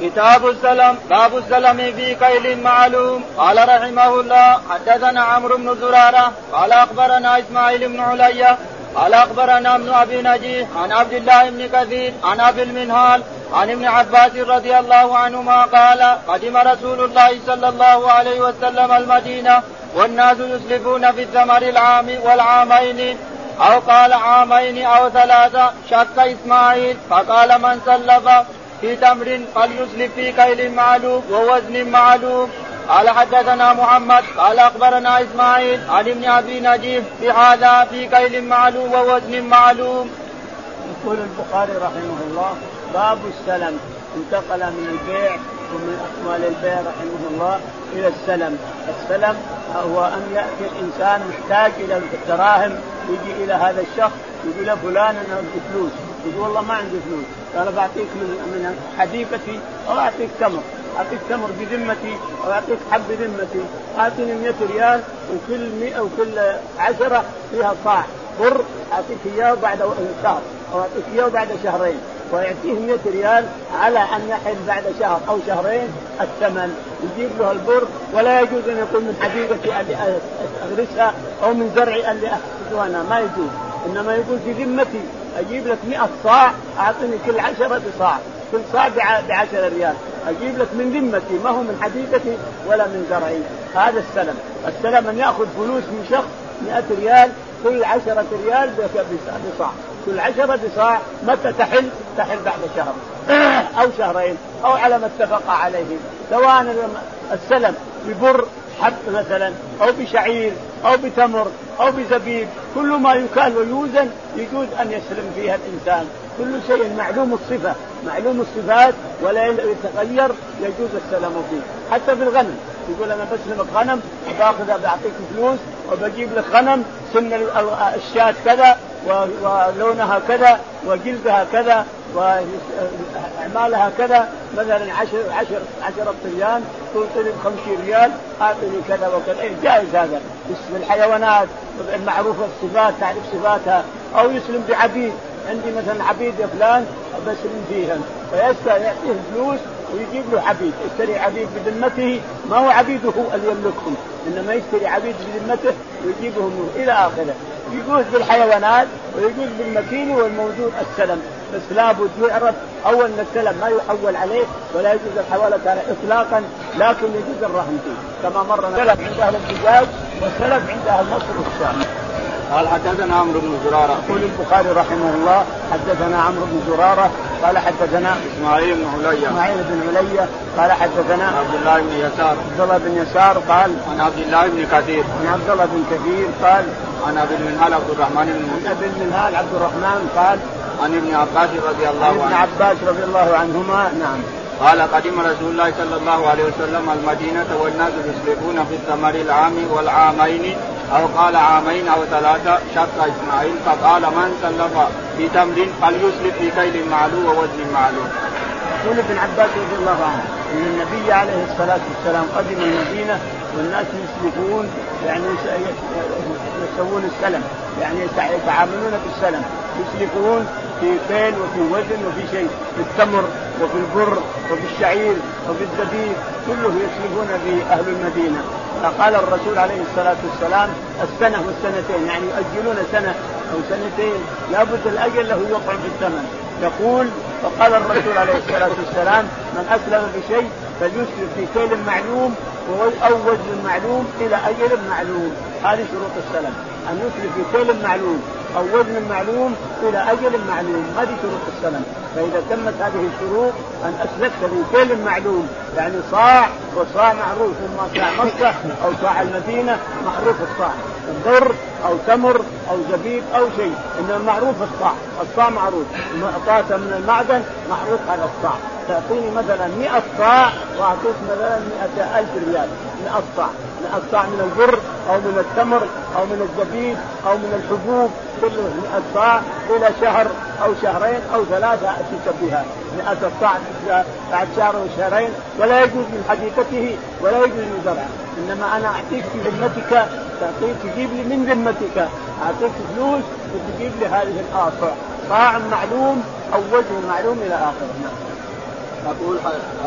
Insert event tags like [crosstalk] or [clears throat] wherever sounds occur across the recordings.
كتاب السلم باب السلم في كيل معلوم. قال رحمه الله حدثنا عمرو بن زرارة قال أخبرنا إسماعيل بن عليا قال أخبرنا ابن أبي نجيح عن عبد الله بن كثير عن أبي المنهال عن ابن عباس رضي الله عنهما قال قدم رسول الله صلى الله عليه وسلم المدينة والناس يسلفون في الثمر العام والعامين أو قال عامين أو ثلاثة شك إسماعيل فقال من سلف في تمر فليسلف في كيل معلوم ووزن معلوم. قال حدثنا محمد قال أخبرنا إسماعيل عن ابن أبي نجيب بهذا في كيل معلوم ووزن معلوم. يقول البخاري رحمه الله باب السلم. انتقل من البيع ومن أقوال البيع رحمه الله إلى السلم، السلم هو أن يأتي الإنسان محتاج إلى الدراهم يجي إلى هذا الشخص يقول له فلان أنا عندي فلوس، يقول والله ما عندي فلوس، قال بعطيك من حديقتي أو أعطيك تمر، أعطيك تمر بذمتي أو أعطيك حب بذمتي. اعطيني 100 ريال وكل 100 وكل 10 فيها صاع. بر أعطيك إياه بعد شهر أو أعطيك إياه بعد شهرين. ويعطيه 100 ريال على أن يحل بعد شهر أو شهرين الثمن. يجيب له البر ولا يجوز أن يكون من حديقتي اللي أغرسها أو من زرعي اللي احصده أنا ما يجوز. إنما يقول في ذمتي أجيب لك 100 صاع اعطني كل عشرة صاع كل صاع ب 10 ريال. أجيب لك من ذمتي ما هو من حديقتي ولا من زرعي. هذا السلم. السلم أن يأخذ فلوس من شخص 100 ريال كل عشرة ريال بصاع. كل عشرة بصاع متى تحل؟ تحل بعد شهر. [clears throat] أو شهرين أو على ما اتفق عليه. سواء السلم ببر حب مثلا أو بشعير أو بتمر أو بزبيب كل ما يكال ويوزن يجوز أن يسلم فيها الإنسان. كل شيء معلوم الصفة معلوم الصفات ولا يتغير يجوز السلام فيه. حتى في الغنم يقول أنا بسلمك غنم وباخذها بعطيك فلوس وبجيب لك غنم سن الشاة كذا ولونها كذا وجلدها كذا واعمالها كذا مثلا عشر عشر عشرة ريال تعطيني 50 ريال اعطني كذا وكذا. إيه جائز هذا. في الحيوانات المعروفه الصفات تعرف صفاتها. أو يسلم بعبيد. عندي مثلا عبيد يا فلان بسلم فيهم. فيسأل يعطيه فلوس ويجيب له عبيد. يشتري عبيد بذمته ما هو عبيده اللي يملكهم. إنما يشتري عبيد بذمته ويجيبهم إلى آخره. يجوز بالحيوانات ويجوز بالمكين والموجود السلم. بس لابد يعرف أول أن السلم ما يحول عليه ولا يجوز الحواله اطلاقا لكن يجوز الرهن فيه. كما مر السلم عند أهل الحجاز والسلم عند أهل مصر والشام. قال حدثنا عمرو بن زرارة. يقول البخاري رحمه الله حدثنا عمرو بن زرارة قال حدثنا إسماعيل بن عليا. إسماعيل بن عليا قال حدثنا عبد الله بن يسار. عبد الله بن يسار قال عن عبد الله بن كثير. عن عبد الله بن كثير قال عن ابي المنهال عبد الرحمن بن عن ابي المنهال عبد الرحمن قال عن ابن عباس رضي الله عنه عن ابن عباس رضي الله عنهما نعم. قال قدم رسول الله صلى الله عليه وسلم المدينة والناس يسلكون في الثمر العام والعامين أو قال عامين أو ثلاثة شك إسماعيل فقال من سلف في تمر فليسلف في كيل معلوم ووزن معلوم. يقول ابن عباس رضي الله عنه إن النبي عليه الصلاة والسلام قدم المدينة والناس يسلفون يعني يسوون السلم يعني يتعاملون بالسلم. يسلفون في كيل وفي وزن وفي شيء في التمر وفي البر وفي الشعير وفي الزبيب كله يسلفون به أهل المدينة. فقال الرسول عليه الصلاة والسلام السنة والسنتين يعني يؤجلون سنة أو سنتين لابد الأجل له يقع في الثمن. يقول فقال الرسول عليه الصلاة والسلام من أسلم بشيء فليسلم في كيل معلوم أو وزن معلوم إلى أجل معلوم. هذه شروط السلم أن يسلم في كيل معلوم أو وزن معلوم إلى أجل معلوم. هذه شروط السلم فإذا تمت هذه الشروط أن اسلفت في كيل معلوم يعني صاع وصاع معروف اما صاع مكة أو صاع المدينة معروف الصاع. بر أو تمر أو زبيب أو شيء. إنما معروف الصاع. الصاع معروف. طاسه من المعدن معروف هذا الصاع. تعطيني مثلا 100 صاع واعطيك مثلا 100 ألف ريال. 100 صاع. 100 صاع من البر أو من التمر أو من الزبيب أو من الحبوب كله 100 صاع إلى شهر أو شهرين أو ثلاثة اتيك بها. 100 صاع بعد شهر وشهرين ولا يجوز من حديقته ولا يجوز من زرعه إنما أنا أعطيك في ذمتك تعطيك تجيب لي من ذمتك. أعطيك فلوس وتجيب لي هذه الاصع صاع معلوم أو وزن معلوم إلى آخره. يقول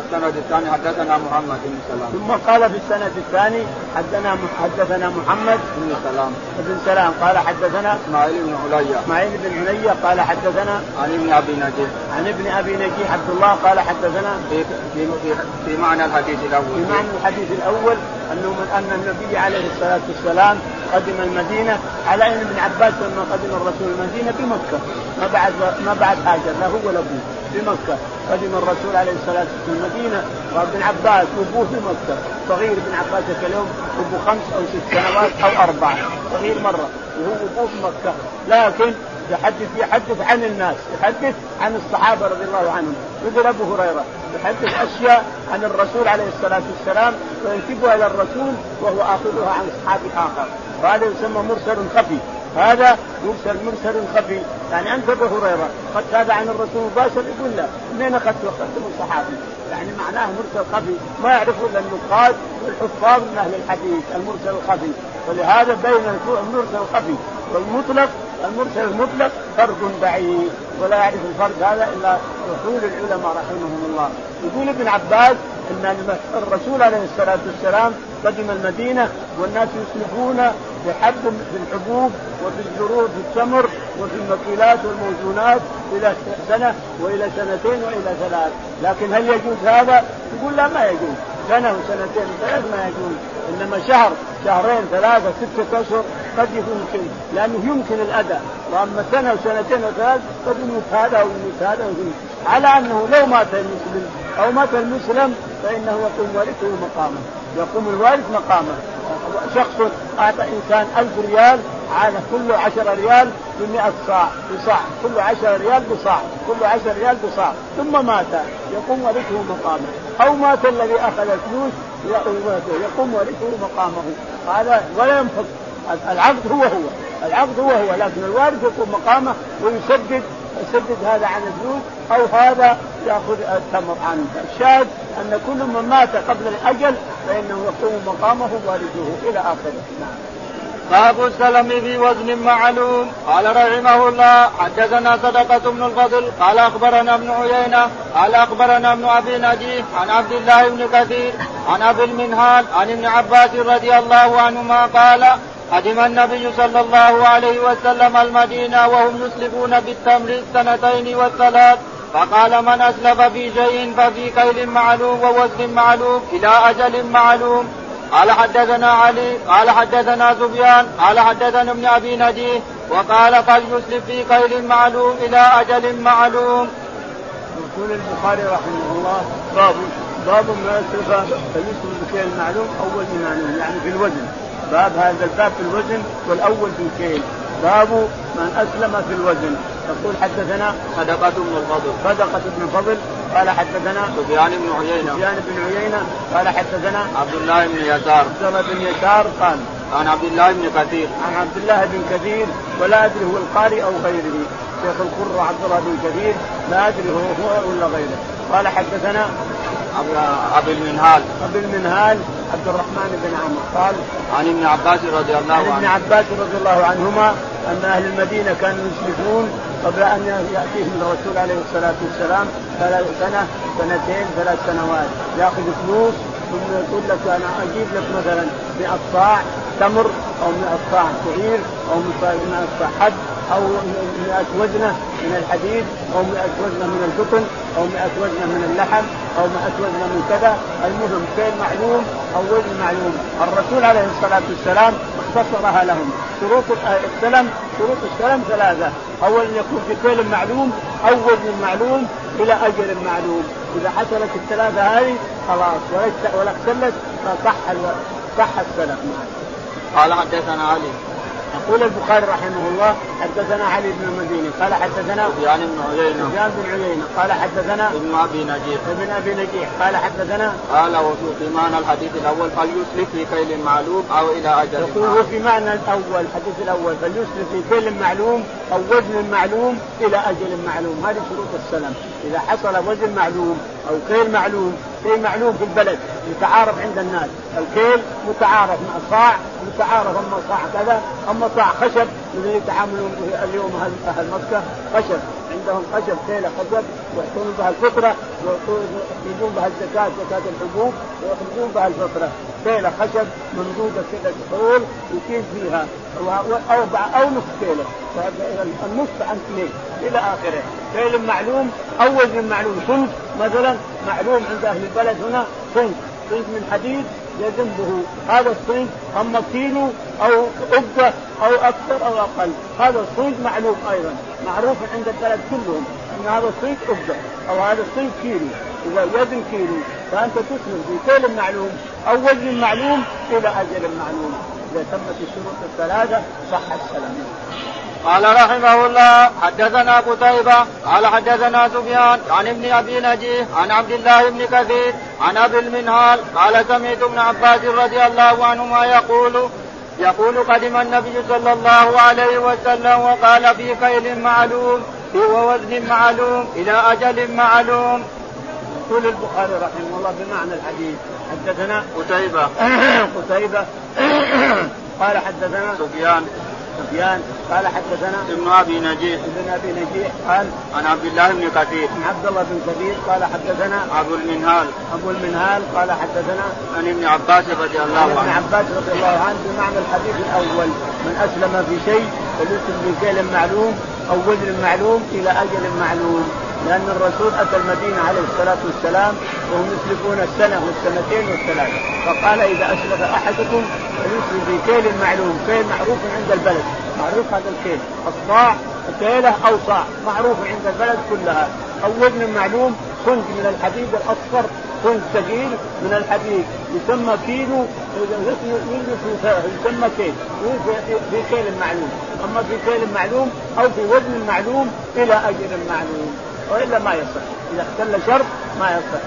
السند الثاني حدثنا محمد بن سلام. ثم قال في السند الثاني حدثنا حدثنا محمد بن سلام. بن سلام. قال حدثنا إسماعيل بن عليا. إسماعيل بن عليا. قال حدثنا عن ابن أبي نجيح. عن ابن أبي نجيح عبد الله. قال حدثنا في في في, في معنى الحديث الأول. في معنى الحديث الأول أنه من أن النبي عليه الصلاة والسلام قدم المدينة على إن ابن عباس لما قدم الرسول المدينة بمكه ما بعد ما بعد هاجر لا هو ولا أبوه. بمكه قدم الرسول عليه الصلاة والسلام المدينة وابن عباس وابوه في مكة. صغير ابن عباس اليوم أبو خمس أو ست سنوات أو أربع صغير مرة. وهو أبوه مكة. لكن يحدث يحدث عن الناس يحدث عن الصحابة رضي الله عنهم. مثل أبو هريرة يحدث أشياء عن الرسول عليه الصلاة والسلام وينسبها إلى الرسول وهو آخذها عن صحابي اخر وهذا يسمى مرسل خفي. هذا مرسل مرسل خفي. يعني أنت أبو هريرة اخذت هذا عن الرسول مباشر يقول لا منين اخذته؟ اخذته من صحابي يعني معناه مرسل خفي. ما يعرفه إلا النقاد والحفاظ من أهل الحديث المرسل الخفي. ولهذا بين المرسل الخفي والمطلق المرسل المطلق فرق بعيد. ولا يعرف الفرق هذا إلا اصول العلماء رحمهم الله. يقول ابن عباس إن الرسول عليه الصلاة والسلام قدم المدينة والناس يسلفون بحب في الحبوب وفي الزروع في التمر وفي المكيلات والموزونات إلى سنة وإلى سنتين وإلى ثلاث، لكن هل يجوز هذا؟ يقول لا ما يجوز، سنة وسنتين وثلاث ما يجوز، إنما شهر شهرين ثلاثة ستة أشهر قد يمكن لأنه يمكن الاداء، وأما سنة وسنتين وثلاث قد يموت هذا ويموت هذا ويموت على أنه لو مات المسلم أو مات المسلم فإنه يقوم ورثه مقامه، يقوم الوارث مقامه، شخص أعطى إنسان ألف ريال على كل عشرة ريال بمئة صاع بصاع. كل عشرة ريال بصاع كل عشرة ريال بصاع. ثم مات. يقوم ورثه مقامه. أو مات الذي أخذ الفلوس يقوم ورثه مقامه. هذا ولا ينفق. العقد هو هو. العقد هو هو. لكن الوارث يقوم مقامه ويسدد يسدد هذا عن الفلوس أو هذا يأخذ التمر عنه، الشاهد أن كل من مات قبل الأجل فإنه يقوم مقامه والده إلى آخره، نعم. باب السلم في وزن معلوم قال رحمه الله حدثنا صدقة بن الفضل قال أخبرنا ابن عيينة قال أخبرنا ابن أبي نجيح عن عبد الله بن كثير عن أبي المنهال عن ابن عباس رضي الله عنهما قال قدم النبي صلى الله عليه وسلم المدينة وهم يسلفون بالتمر السنتين والثلاث فقال من أسلف في شيء ففي كيل معلوم ووزن معلوم إلى أجل معلوم قال حدثنا علي قال حدثنا سفيان قال حدثنا ابن أبي نجيه وقال فليسلف في كيل معلوم إلى أجل معلوم. يقول البخاري رحمه الله باب باب ما يسلف فليسلف بكيل معلوم اول معلوم يعني في الوزن باب هذا الباب في الوزن والأول في الكيل. باب من أسلم في الوزن. يقول حدثنا صدقة بن الفضل صدقة بن الفضل قال حدثنا سفيان بن عيينة. سفيان بن عيينة. قال حدثنا عبد الله بن يسار. عبد الله بن يسار قال عن عبد الله بن كثير. عن عبد الله بن كثير. ولا أدري هو القارئ أو غيره. شيخ القر عبد الله بن كثير. لا أدري هو هو ولا غيره. قال حدثنا أبي المنهال. أبي المنهال. عبد الرحمن بن عمرو. قال عن ابن عباس رضي الله عنه عن ابن عباس رضي الله عنهما أن أهل المدينة كانوا يسلفون قبل أن يأتيهم الرسول عليه الصلاة والسلام ثلاث سنة سنتين ثلاث سنوات. يأخذ فلوس ثم يقول لك أنا أجيب لك مثلا 100 صاع تمر أو 100 صاع شعير أو 100 صاع حب أو 100 وزنة من الحديد أو 100 وزنة من القطن أو 100 وزنة من اللحم أو 100 وزنة من كذا. المهم كيل معلوم؟ أو وزن معلوم. الرسول عليه الصلاة والسلام اختصرها لهم. شروط السلم شروط السلم ثلاثة. اول ان يكون في كيل معلوم أو وزن معلوم إلى أجل معلوم. إذا حصلت الثلاثة هذه خلاص ولا اختلت فصح صح السلم قال حدثنا علي. يقول البخاري رحمه الله حدثنا علي بن المديني قال حدثنا سفيان بن عيينة. سفيان بن عيينة قال حدثنا ابن أبي نجيح. ابن أبي نجيح قال حدثنا قال وفي معنى الحديث الأول فليسلك في كيل معلوم أو إلى أجل يقول في معنى الأول الحديث الأول فليسلك في كيل معلوم أو وزن معلوم إلى أجل معلوم. هذه شروط السلم. إذا حصل وزن معلوم أو كيل معلوم شيء معلوم في البلد. يتعارف عند الناس. الكيل متعارف مع صاع متعارف أما صاع كذا أما صاع خشب. الذي يتعاملون به اليوم أهل مكة خشب. عندهم خشب كيله خشب يحطون بها الفطرة ويخرجون بها الزكاة زكاة الحبوب ويخرجون بها الفطرة. كيله خشب ممدودة كذا حول يكيل فيها. أو أو نصف كيله النصف عن اثنين إلى آخره. كيل معلوم أو وزن معلوم صنف مثلا معلوم عند أهل البلد هنا صنف. صنف من حديد يذنبه. هذا الصيد أما كيلو أو عقده أو أكثر أو أقل. هذا الصيد معلوم أيضا. معروف عند البلد كلهم أن هذا الصيد عقده أو هذا الصيد كيلو. إذا وزن كيلو فأنت تسلم في كيل معلوم أو وزن معلوم إلى أجل معلوم. إذا تمت الشروط الثلاثة صح السلام. قال رحمه الله حدثنا قتيبة قال حدثنا سفيان عن ابن أبي نجيه عن عبد الله بن كثير عن أبي المنهال قال سمعت ابن عباس رضي الله عنهما يقول يقول قدم النبي صلى الله عليه وسلم وقال في كيل معلوم في وزن معلوم إلى أجل معلوم. يقول البخاري رحمه الله بمعنى الحديث. حدثنا قتيبة. [coughs] قتيبة. [coughs] قال حدثنا سفيان. سفيان. قال حدثنا ابن أبي نجيح. ابن أبي نجيح قال عن عبد الله بن كثير. عن عبد الله بن كثير قال حدثنا أبو المنهال. أبو المنهال قال حدثنا عن ابن عباس رضي الله عنه. ابن عباس رضي الله عنه بمعنى الحديث الأول. من أسلم في شيء فليسلم بكيل معلوم أو وزن معلوم إلى أجل معلوم. لأن الرسول أتى المدينة عليه الصلاة والسلام وهم يسلفون السنة والسنتين والثلاثة. فقال إذا أسلف أحدكم فليسلف بكيل معلوم. كيل معروف عند البلد. معروف هذا الكيل الصاع كيله أو صاع معروف عند البلد كلها. أو وزن معلوم كنت من الحديد الأصفر كنت ثقيل من الحديد. يسمى كيلو يسمى كيل في كيل معلوم. أما في كيل معلوم أو في وزن معلوم إلى أجل معلوم. وإلا ما يصح. إذا اختل شرط ما يصح.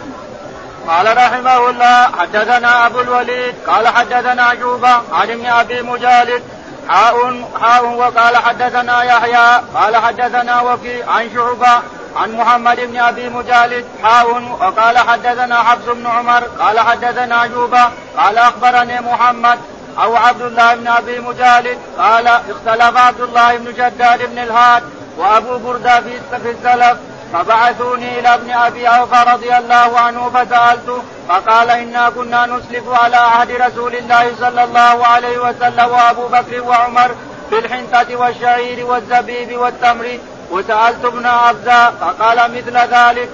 قال رحمه الله حدثنا أبو الوليد قال حدثنا جوبه عن ابن أبي مجالد حاء وقال حدثنا يحيى قال حدثنا وفي عن شعبة عن محمد بن أبي مجالد حاء وقال حدثنا حفص بن عمر قال حدثنا جوبه قال أخبرني محمد أو عبد الله بن أبي مجالد قال اختلف عبد الله بن شداد بن الهاد وأبو بردة في السلف. فبعثوني إلى ابن أبي أوفى رضي الله عنه فسألته فقال إنا كنا نسلف على عهد رسول الله صلى الله عليه وسلم وأبو بكر وعمر في الحنطة والشعير والزبيب والتمر. وسألت ابن عبزة فقال مثل ذلك.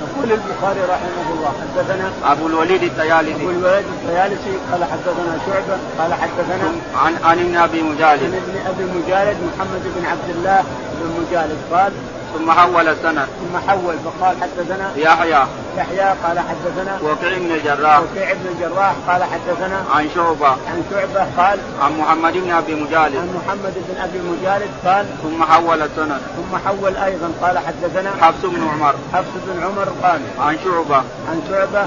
يقول البخاري رحمه الله حدثنا أبو الوليد الطيالسي أبو الوليد الطيالسي قال حدثنا شعبة قال حدثنا عن عن ابن أبي مجالد. عن ابن أبي مجالد محمد بن عبد الله بن مجالد. قال ثم حول السند ثم حول فقال حدثنا. يحيى. يحيى قال حدثنا. وكيع بن الجراح. وكيع بن الجراح قال حدثنا. عن شعبة. عن شعبة قال. عن محمد بن أبي مجالد. عن محمد بن أبي مجالد قال. ثم حول السند ثم حول أيضا قال حدثنا. حفص بن عمر. حفص بن عمر قال. عن شعبة. عن شعبة.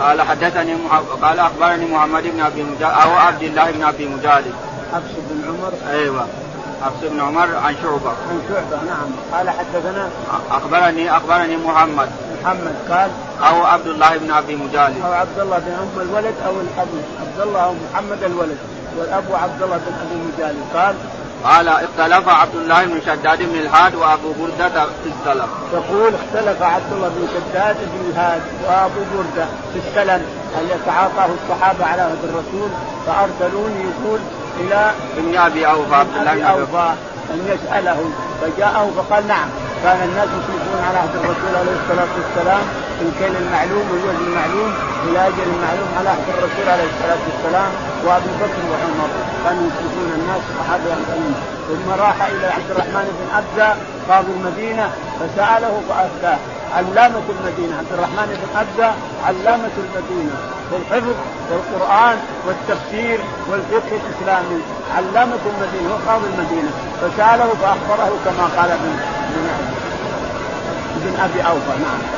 قال حدثني مح... قال أخبرني محمد بن أبي مجالد أو عبد الله بن أبي مجالد. حفص بن عمر. أيوه. حفص بن عمر عن شعبة. عن شعبة نعم. قال حدثنا أخبرني أخبرني محمد. محمد قال أو عبد الله بن أبي مجالد أو عبد الله بن أم الولد أو الأب. عبد الله أو محمد الولد. والأب عبد الله بن أبي مجالد قال قال اختلف عبد الله بن شداد بن الهاد وأبو بردة في السلم. يقول اختلف عبد الله بن شداد بن الهاد وأبو بردة في السلم هل يتعاطاه الصحابة على عهد الرسول؟ فأرسلوني يقول إلى ابن أبي أوفى عبد الله بن أوفى أن يسأله فجاءه فقال نعم. كان الناس يشركون على عهد الرسول عليه الصلاة والسلام في الكيل المعلوم والوزن المعلوم إلى أجل المعلوم على عهد الرسول عليه الصلاة والسلام وأبي بكر وعمر. كانوا يشركون الناس الصحابه يسالون ثم راح إلى عبد الرحمن بن أبزة قاضي المدينة فسأله فافتاه علامة المدينة عبد الرحمن بن أبزة علامة المدينة في الحفظ والقرآن والتفسير والفقه الإسلامي. علامة المدينة هو قاضي المدينة. فسأله فأخبره كما قال ابن ابن أبي أوفى. نعم.